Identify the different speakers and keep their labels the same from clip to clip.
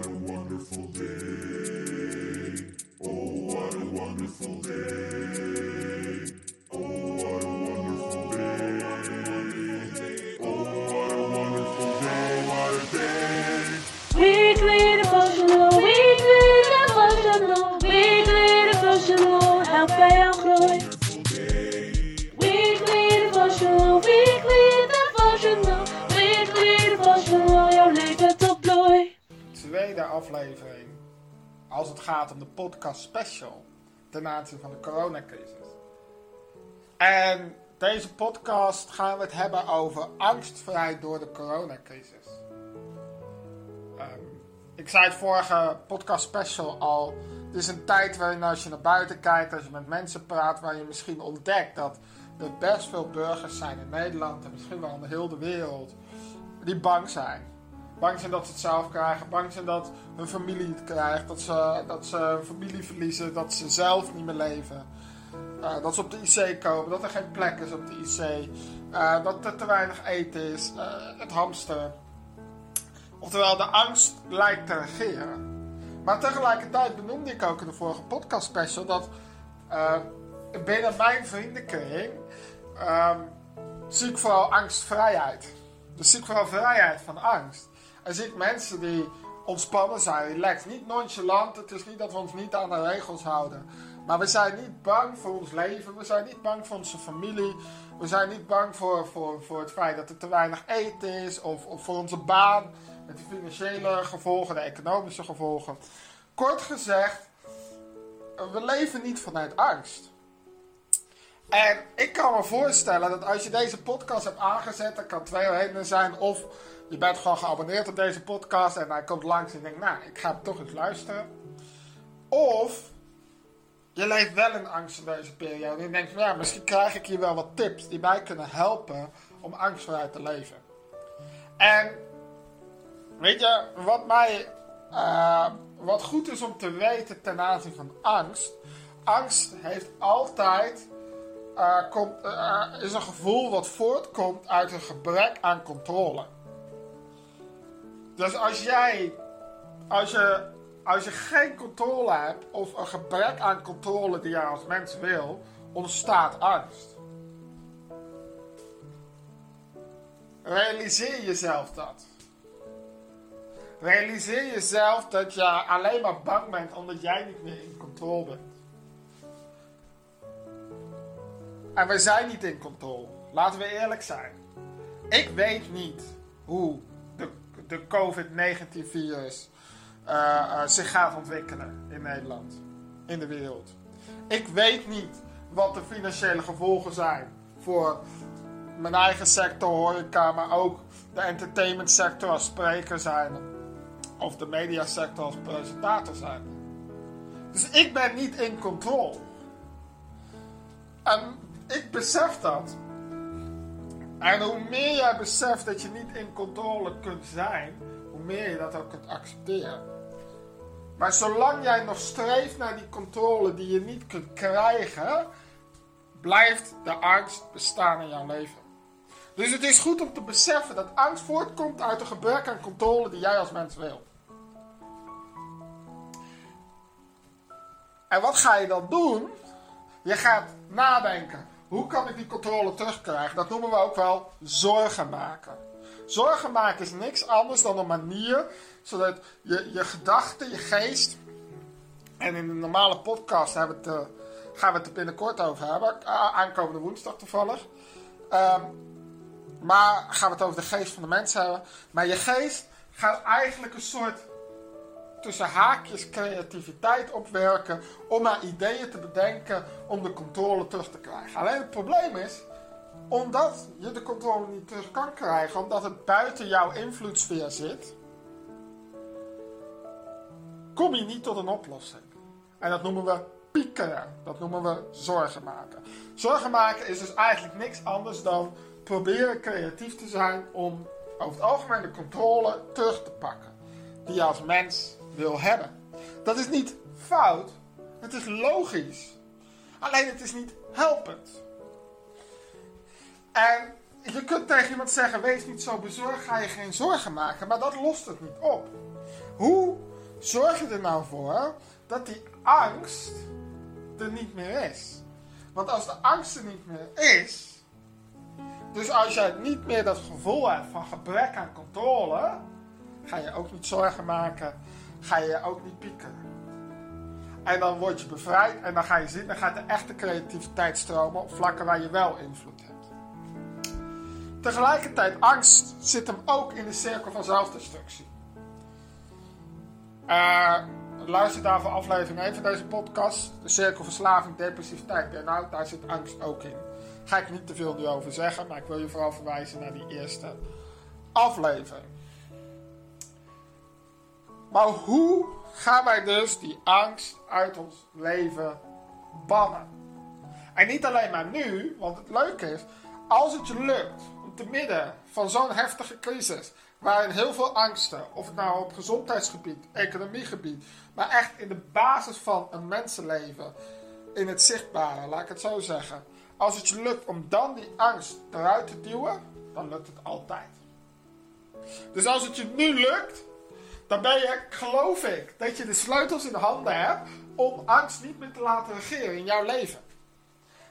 Speaker 1: matter what.
Speaker 2: Podcast special ten aanzien van de coronacrisis. En deze podcast gaan we het hebben over angstvrij door de coronacrisis. Ehm, ik zei het vorige podcast special al. Het is een tijd waarin als je naar buiten kijkt, als je met mensen praat, waar je misschien ontdekt dat er best veel burgers zijn in Nederland en misschien wel in heel de wereld die bang zijn. Bang zijn dat ze het zelf krijgen. Bang zijn dat hun familie het krijgt. Dat ze, dat ze hun familie verliezen. Dat ze zelf niet meer leven. Eh, dat ze op de IC komen. Dat er geen plek is op de IC. eh, dat er te weinig eten is. eh, het hamster. Oftewel, de angst lijkt te regeren. Maar tegelijkertijd benoemde ik ook in de vorige podcast special dat binnen mijn vriendenkring ehm, zie ik vooral angstvrijheid. Dus zie ik vooral vrijheid van angst. En zie mensen die ontspannen zijn, relaxed. Niet nonchalant, het is niet dat we ons niet aan de regels houden. Maar we zijn niet bang voor ons leven, we zijn niet bang voor onze familie. We zijn niet bang voor, voor, voor het feit dat er te weinig eten is. Of, of voor onze baan, met de financiële gevolgen, de economische gevolgen. Kort gezegd, we leven niet vanuit angst. En ik kan me voorstellen dat als je deze podcast hebt aangezet, dat kan twee redenen zijn. Of je bent gewoon geabonneerd op deze podcast en hij komt langs en denkt, nou, ik ga toch eens luisteren. Of je leeft wel in angst in deze periode en je denkt, ja, misschien krijg ik hier wel wat tips die mij kunnen helpen om angstvrij te leven. En weet je, wat mij, eh, wat goed is om te weten ten aanzien van angst. Angst heeft altijd eh, komt, eh, is een gevoel wat voortkomt uit een gebrek aan controle. Dus als jij, als je, als je geen controle hebt of een gebrek aan controle die je als mens wil, ontstaat angst. Realiseer jezelf dat. Realiseer jezelf dat je alleen maar bang bent omdat jij niet meer in controle bent. En we zijn niet in controle. Laten we eerlijk zijn. Ik weet niet hoe de, de COVID-19-virus eh, eh, zich gaat ontwikkelen in Nederland, in de wereld. Ik weet niet wat de financiële gevolgen zijn voor mijn eigen sector, horeca, maar ook de entertainment sector als spreker zijn. Of de mediasector als presentator zijn. Dus ik ben niet in controle. En ik besef dat. En hoe meer jij beseft dat je niet in controle kunt zijn, hoe meer je dat ook kunt accepteren. Maar zolang jij nog streeft naar die controle die je niet kunt krijgen, blijft de angst bestaan in jouw leven. Dus het is goed om te beseffen dat angst voortkomt uit een gebrek aan controle die jij als mens wil. En wat ga je dan doen? Je gaat nadenken. Hoe kan ik die controle terugkrijgen? Dat noemen we ook wel zorgen maken. Zorgen maken is niks anders dan een manier zodat je, je gedachten, je geest. En in de normale podcast hebben het, eh, gaan we het er binnenkort over hebben. Aankomende woensdag toevallig. Ehm, maar gaan we het over de geest van de mens hebben. Maar je geest gaat eigenlijk een soort tussen haakjes creativiteit opwerken om maar ideeën te bedenken om de controle terug te krijgen. Alleen het probleem is, omdat je de controle niet terug kan krijgen, omdat het buiten jouw invloedssfeer zit, kom je niet tot een oplossing. En dat noemen we piekeren. Dat noemen we zorgen maken. Zorgen maken is dus eigenlijk niks anders dan proberen creatief te zijn om over het algemeen de controle terug te pakken. Die je als mens wil hebben. Dat is niet fout, het is logisch. Alleen het is niet helpend. En je kunt tegen iemand zeggen: wees niet zo bezorgd, ga je geen zorgen maken. Maar dat lost het niet op. Hoe zorg je er nou voor dat die angst er niet meer is. Want als de angst er niet meer is, dus als jij niet meer dat gevoel hebt van gebrek aan controle, ga je ook niet zorgen maken, ga je ook niet pieken. En dan word je bevrijd en dan ga je zien, dan gaat de echte creativiteit stromen op vlakken waar je wel invloed hebt. Tegelijkertijd, angst zit hem ook in de cirkel van zelfdestructie. Eh, luister daarvoor aflevering 1 van deze podcast. De cirkel verslaving, depressiviteit, burn-out. Daar zit angst ook in. Ga ik niet te veel nu over zeggen, maar ik wil je vooral verwijzen naar die eerste aflevering. Maar hoe gaan wij dus die angst uit ons leven bannen? En niet alleen maar nu, want het leuke is, als het je lukt om te midden van zo'n heftige crisis, waarin heel veel angsten, of het nou op gezondheidsgebied, economiegebied, maar echt in de basis van een mensenleven, in het zichtbare, laat ik het zo zeggen. Als het je lukt om dan die angst eruit te duwen, dan lukt het altijd. Dus als het je nu lukt, dan ben je, geloof ik, dat je de sleutels in de handen hebt om angst niet meer te laten regeren in jouw leven.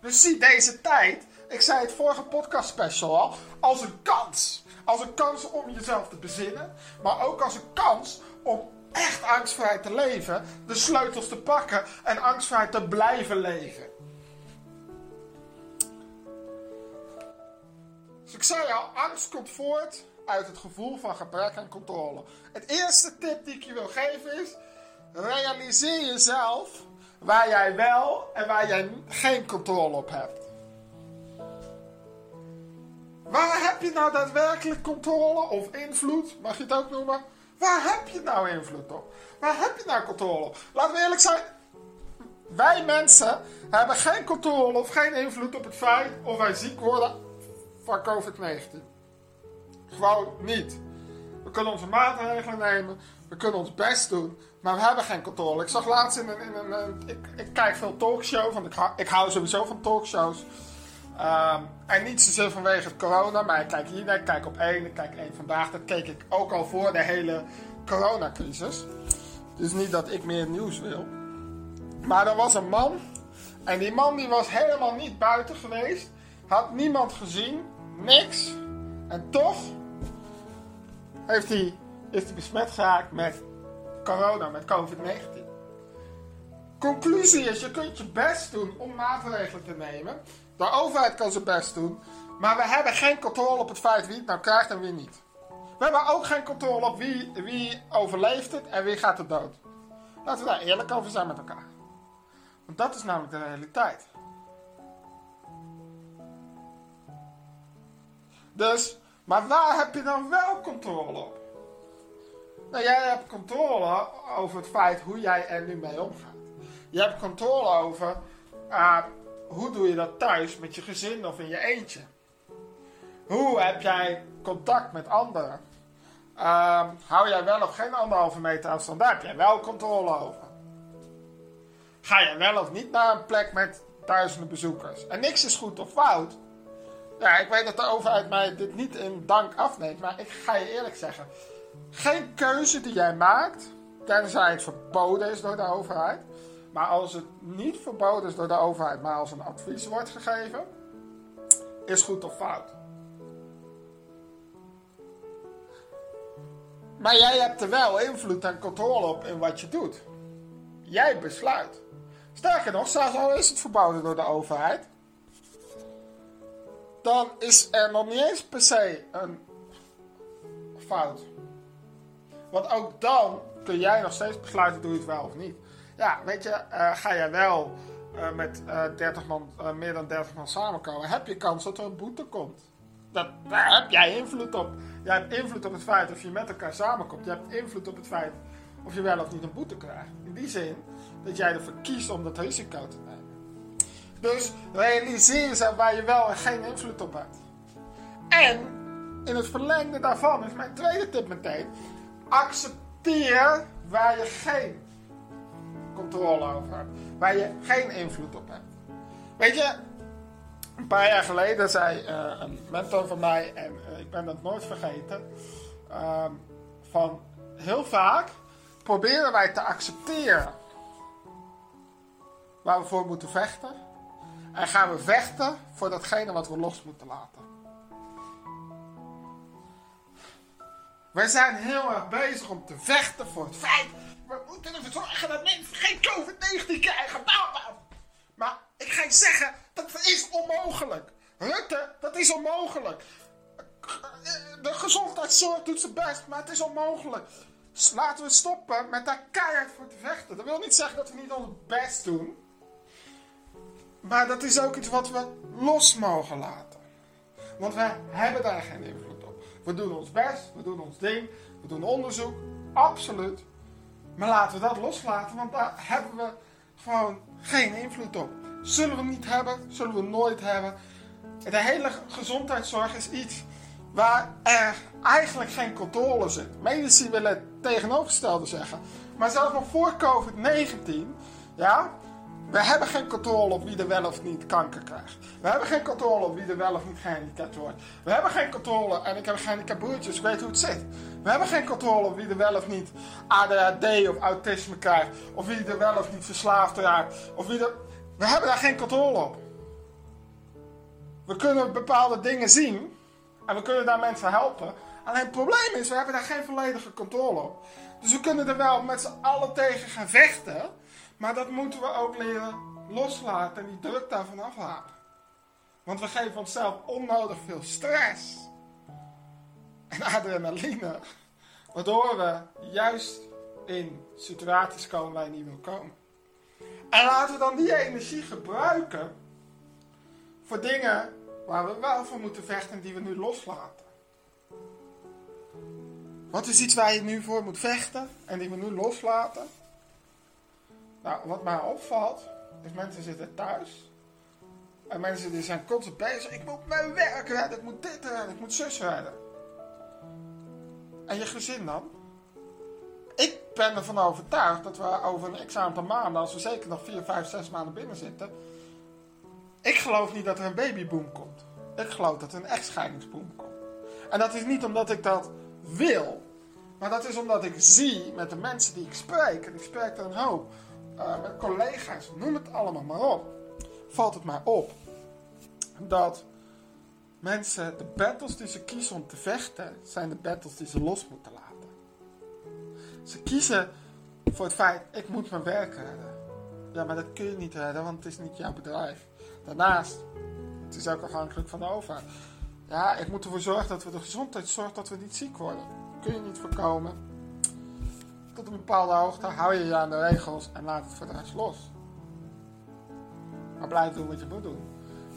Speaker 2: Dus zie deze tijd, ik zei het vorige podcast special al, als een kans. Als een kans om jezelf te bezinnen, maar ook als een kans om echt angstvrij te leven, de sleutels te pakken en angstvrij te blijven leven. Dus ik zei al, angst komt voort uit het gevoel van gebrek aan controle. Het eerste tip die ik je wil geven is, realiseer jezelf waar jij wel en waar jij geen controle op hebt. Waar heb je nou daadwerkelijk controle of invloed, mag je het ook noemen? Waar heb je nou invloed op? Waar heb je nou controle op? Laten we eerlijk zijn. Wij mensen hebben geen controle of geen invloed op het feit of wij ziek worden van COVID-19. Gewoon niet. We kunnen onze maatregelen nemen, we kunnen ons best doen, maar we hebben geen controle. Ik zag laatst in een. In een, ik, ik kijk veel talkshows, want ik, hou- ik hou sowieso van talkshows. Ehm, en niet zozeer vanwege het corona, maar ik kijk hier, ik kijk op één, ik kijk één vandaag. Dat keek ik ook al voor de hele coronacrisis. Dus niet dat ik meer nieuws wil. Maar er was een man, en die man die was helemaal niet buiten geweest, had niemand gezien, niks. En toch heeft hij, is hij besmet geraakt met corona, met COVID-19. Conclusie is, je kunt je best doen om maatregelen te nemen. De overheid kan zijn best doen. Maar we hebben geen controle op het feit wie het nou krijgt en wie niet. We hebben ook geen controle op wie, wie overleeft het en wie gaat er dood. Laten we daar eerlijk over zijn met elkaar. Want dat is namelijk de realiteit. Dus, maar waar heb je dan wel controle op? Nou, jij hebt controle over het feit hoe jij er nu mee omgaat. Je hebt controle over ah, hoe doe je dat thuis met je gezin of in je eentje. Hoe heb jij contact met anderen? Ehm, hou jij wel of geen anderhalve meter afstand? Daar heb jij wel controle over. Ga je wel of niet naar een plek met duizenden bezoekers? En niks is goed of fout. Ja, ik weet dat de overheid mij dit niet in dank afneemt, maar ik ga je eerlijk zeggen. Geen keuze die jij maakt, tenzij het verboden is door de overheid. Maar als het niet verboden is door de overheid, maar als een advies wordt gegeven, is goed of fout. Maar jij hebt er wel invloed en controle op in wat je doet. Jij besluit. Sterker nog, zelfs al is het verboden door de overheid, dan is er nog niet eens per se een fout. Want ook dan kun jij nog steeds besluiten, doe je het wel of niet. Ja, weet je, eh, ga jij wel eh, met eh 30 man, eh, meer dan 30 man samenkomen, heb je kans dat er een boete komt. Dat, daar heb jij invloed op. Jij hebt invloed op het feit of je met elkaar samenkomt. Je hebt invloed op het feit of je wel of niet een boete krijgt. In die zin dat jij ervoor kiest om dat risico te nemen. Dus realiseer jezelf waar je wel en geen invloed op hebt. En in het verlengde daarvan is mijn tweede tip meteen: accepteer waar je geen controle over hebt, waar je geen invloed op hebt. Weet je, een paar jaar geleden zei eh, een mentor van mij, en eh, ik ben dat nooit vergeten, ehm, van heel vaak proberen wij te accepteren waar we voor moeten vechten. En gaan we vechten voor datgene wat we los moeten laten. Wij zijn heel erg bezig om te vechten voor het feit. We moeten ervoor zorgen dat mensen geen COVID-19 krijgen. Maar ik ga je zeggen, dat is onmogelijk. Rutte, dat is onmogelijk. De gezondheidszorg doet zijn best, maar het is onmogelijk. Laten we stoppen met daar keihard voor te vechten. Dat wil niet zeggen dat we niet ons best doen. Maar dat is ook iets wat we los mogen laten. Want wij hebben daar geen invloed op. We doen ons best, we doen ons ding, we doen onderzoek, absoluut. Maar laten we dat loslaten, want daar hebben we gewoon geen invloed op. Zullen we niet hebben, zullen we nooit hebben. De hele gezondheidszorg is iets waar er eigenlijk geen controle zit. Medici willen het tegenovergestelde zeggen. Maar zelfs nog voor COVID-19, ja, we hebben geen controle op wie er wel of niet kanker krijgt. We hebben geen controle op wie er wel of niet gehandicapt wordt. We hebben geen controle, en ik heb gehandicapt broertjes, ik weet hoe het zit. We hebben geen controle op wie er wel of niet ADHD of autisme krijgt. Of wie er wel of niet verslaafd raakt. Of wie er... We hebben daar geen controle op. We kunnen bepaalde dingen zien. En we kunnen daar mensen helpen. Alleen het probleem is, we hebben daar geen volledige controle op. Dus we kunnen er wel met z'n allen tegen gaan vechten. Maar dat moeten we ook leren loslaten en die druk daarvan afhalen. Want we geven onszelf onnodig veel stress. En adrenaline. Waardoor we juist in situaties komen waar je niet wil komen. En laten we dan die energie gebruiken voor dingen waar we wel voor moeten vechten en die we nu loslaten. Wat is iets waar je nu voor moet vechten en die we nu loslaten? Nou, wat mij opvalt, is mensen zitten thuis. En mensen die zijn constant bezig. Ik moet mijn werk redden, ik moet dit redden, ik moet zus redden. En je gezin dan? Ik ben ervan overtuigd dat we over een x aantal maanden, als we zeker nog 4, 5, 6 maanden binnen zitten. Ik geloof niet dat er een babyboom komt. Ik geloof dat er een echtscheidingsboom komt. En dat is niet omdat ik dat wil. Maar dat is omdat ik zie met de mensen die ik spreek. En ik spreek er een hoop. Uh, met collega's, noem het allemaal maar op. Valt het mij op. Dat mensen, de battles die ze kiezen om te vechten, zijn de battles die ze los moeten laten. Ze kiezen voor het feit, ik moet mijn werk redden. Ja, maar dat kun je niet redden, want het is niet jouw bedrijf. Daarnaast, het is ook afhankelijk van de overheid. Ja, ik moet ervoor zorgen dat we de gezondheidszorg, dat we niet ziek worden. kun je niet voorkomen. Tot een bepaalde hoogte hou je je aan de regels en laat het voor de rest los. Maar blijf doen wat je moet doen.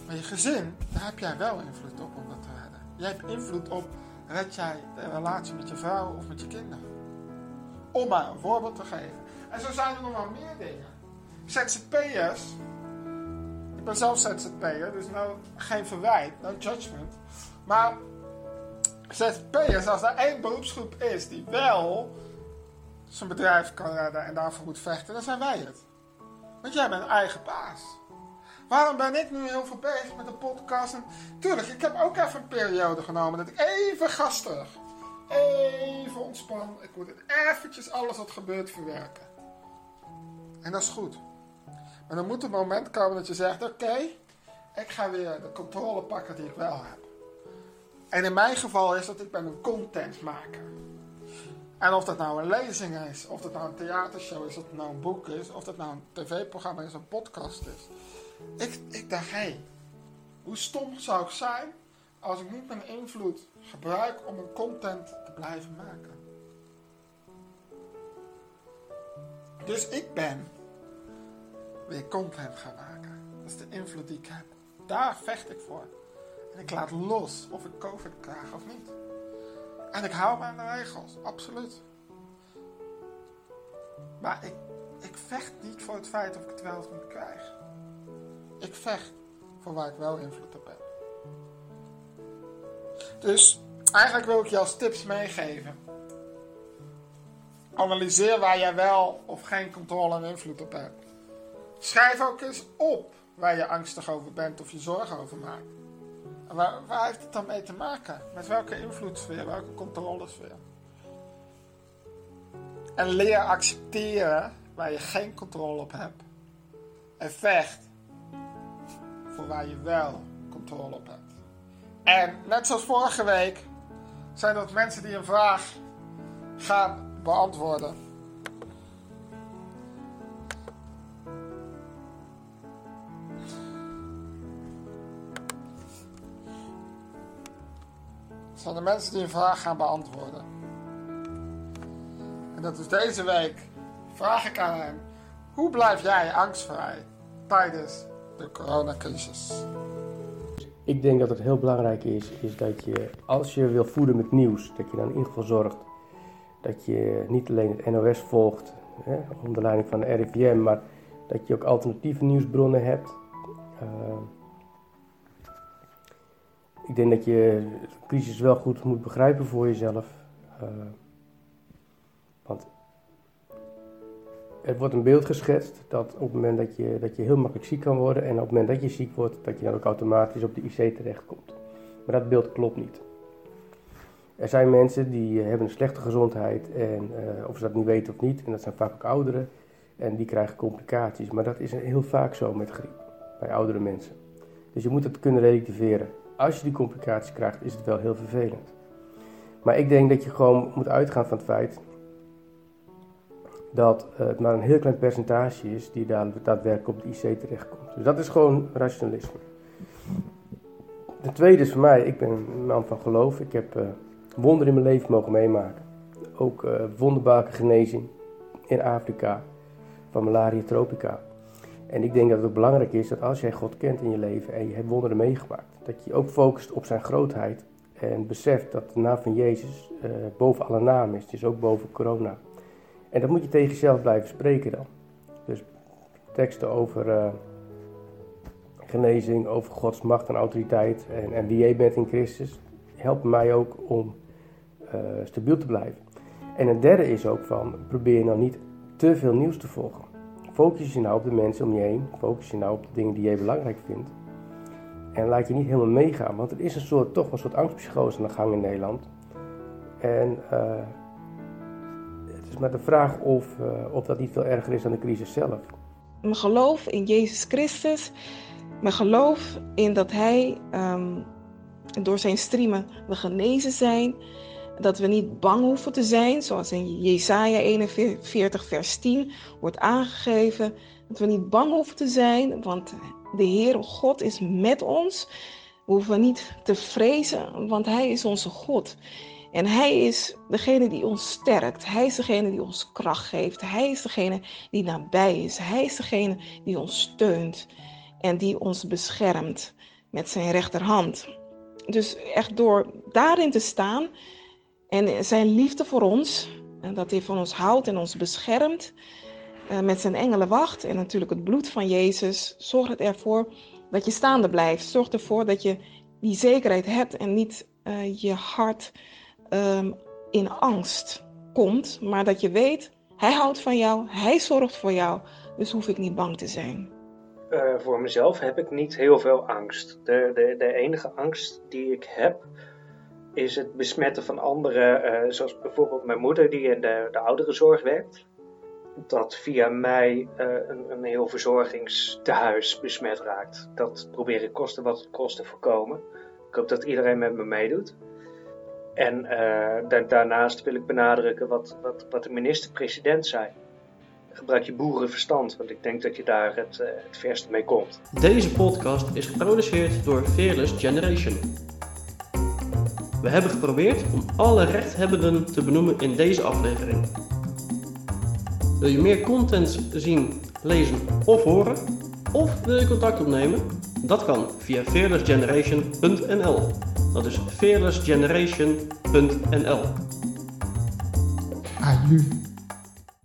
Speaker 2: Maar je gezin, daar heb jij wel invloed op om dat te redden. Jij hebt invloed op, red jij de relatie met je vrouw of met je kinderen. Om maar een voorbeeld te geven. En zo zijn er nog wel meer dingen. ZZP'ers. Ik ben zelf ZZP'er, dus nou geen verwijt, no judgment. Maar ZZP'ers, als er één beroepsgroep is die wel zijn bedrijf kan redden en daarvoor moet vechten, dan zijn wij het. Want jij bent eigen baas. Waarom ben ik nu heel veel bezig met de podcast? En, tuurlijk, ik heb ook even een periode genomen dat ik even gastig, even ontspan. Ik moet eventjes alles wat gebeurt verwerken. En dat is goed. Maar dan moet een moment komen dat je zegt, oké, ik ga weer de controle pakken die ik wel heb. En in mijn geval is dat ik ben een contentmaker. En of dat nou een lezing is, of dat nou een theatershow is, of dat nou een boek is, of dat nou een tv-programma is, een podcast is. Ik, ik dacht, hé, hoe stom zou ik zijn als ik niet mijn invloed gebruik om een content te blijven maken. Dus ik ben weer content gaan maken. Dat is de invloed die ik heb. Daar vecht ik voor. En ik laat los of ik COVID krijg of niet. En ik hou me aan de regels, absoluut. Maar ik, ik vecht niet voor het feit of ik het wel of niet krijg. Ik vecht voor waar ik wel invloed op heb. Dus eigenlijk wil ik je als tips meegeven. Analyseer waar jij wel of geen controle en invloed op hebt. Schrijf ook eens op waar je angstig over bent of je zorgen over maakt. Waar, waar heeft het dan mee te maken? Met welke invloedssfeer, welke controlesfeer? En leer accepteren waar je geen controle op hebt. En vecht voor waar je wel controle op hebt. En net zoals vorige week zijn dat mensen die een vraag gaan beantwoorden. Zijn de mensen die een vraag gaan beantwoorden. En dat is deze week. Vraag ik aan hem. Hoe blijf jij angstvrij tijdens de coronacrisis?
Speaker 3: Ik denk dat het heel belangrijk is, is dat je, als je wil voeden met nieuws, dat je dan in zorgt dat je niet alleen het NOS volgt, hè, onder leiding van de RIVM, maar dat je ook alternatieve nieuwsbronnen hebt. Uh, ik denk dat je de crisis wel goed moet begrijpen voor jezelf. Uh, want er wordt een beeld geschetst dat op het moment dat je, dat je heel makkelijk ziek kan worden en op het moment dat je ziek wordt, dat je dan ook automatisch op de IC terechtkomt. Maar dat beeld klopt niet. Er zijn mensen die hebben een slechte gezondheid en uh, of ze dat niet weten of niet, en dat zijn vaak ook ouderen, en die krijgen complicaties. Maar dat is heel vaak zo met griep, bij oudere mensen. Dus je moet het kunnen relativeren. Als je die complicaties krijgt, is het wel heel vervelend. Maar ik denk dat je gewoon moet uitgaan van het feit dat het maar een heel klein percentage is die daadwerkelijk op de IC terechtkomt. Dus dat is gewoon rationalisme. De tweede is voor mij, ik ben een man van geloof. Ik heb uh, wonderen in mijn leven mogen meemaken. Ook uh, wonderbaarlijke genezing in Afrika van malaria tropica. En ik denk dat het belangrijk is dat als jij God kent in je leven en je hebt wonderen meegemaakt, dat je ook focust op zijn grootheid en beseft dat de naam van Jezus uh, boven alle namen is, dus ook boven corona. En dat moet je tegen jezelf blijven spreken dan. Dus teksten over uh, genezing, over Gods macht en autoriteit en, en, wie jij bent in Christus, helpen mij ook om uh, stabiel te blijven. En een derde is ook van, probeer nou niet te veel nieuws te volgen. Focus je nou op de mensen om je heen, focus je nou op de dingen die jij belangrijk vindt. En laat je niet helemaal meegaan, want er is een soort, toch een soort angstpsychose aan de gang in Nederland. En uh, het is maar de vraag of, uh, of dat niet veel erger is dan de crisis zelf.
Speaker 4: Mijn geloof in Jezus Christus, mijn geloof in dat Hij um, door zijn streamen we genezen zijn, dat we niet bang hoeven te zijn, zoals in Jesaja 41 vers 10 wordt aangegeven, dat we niet bang hoeven te zijn, want de Heer God is met ons. We hoeven niet te vrezen, want Hij is onze God. En Hij is degene die ons sterkt. Hij is degene die ons kracht geeft. Hij is degene die nabij is. Hij is degene die ons steunt en die ons beschermt met zijn rechterhand. Dus echt door daarin te staan en zijn liefde voor ons, en dat hij van ons houdt en ons beschermt, met zijn engelen wacht en natuurlijk het bloed van Jezus, zorgt ervoor dat je staande blijft. Zorg ervoor dat je die zekerheid hebt en niet uh, je hart um, in angst komt, maar dat je weet, hij houdt van jou, hij zorgt voor jou, dus hoef ik niet bang te zijn.
Speaker 5: Uh, voor mezelf heb ik niet heel veel angst. De, de, de enige angst die ik heb is het besmetten van anderen, zoals bijvoorbeeld mijn moeder die in de, de ouderenzorg werkt. Dat via mij uh, een, een heel verzorgingstehuis besmet raakt. Dat probeer ik kosten wat het kost te voorkomen. Ik hoop dat iedereen met me meedoet. En da daarnaast wil ik benadrukken wat, wat, wat de minister-president zei. Gebruik je boerenverstand, want ik denk dat je daar het, het verste mee komt.
Speaker 6: Deze podcast is geproduceerd door Fearless Generation. We hebben geprobeerd om alle rechthebbenden te benoemen in deze aflevering. Wil je meer content zien, lezen of horen? Of wil je contact opnemen? Dat kan via fearlessgeneration.nl. Dat is fearlessgeneration.nl.
Speaker 2: Aju.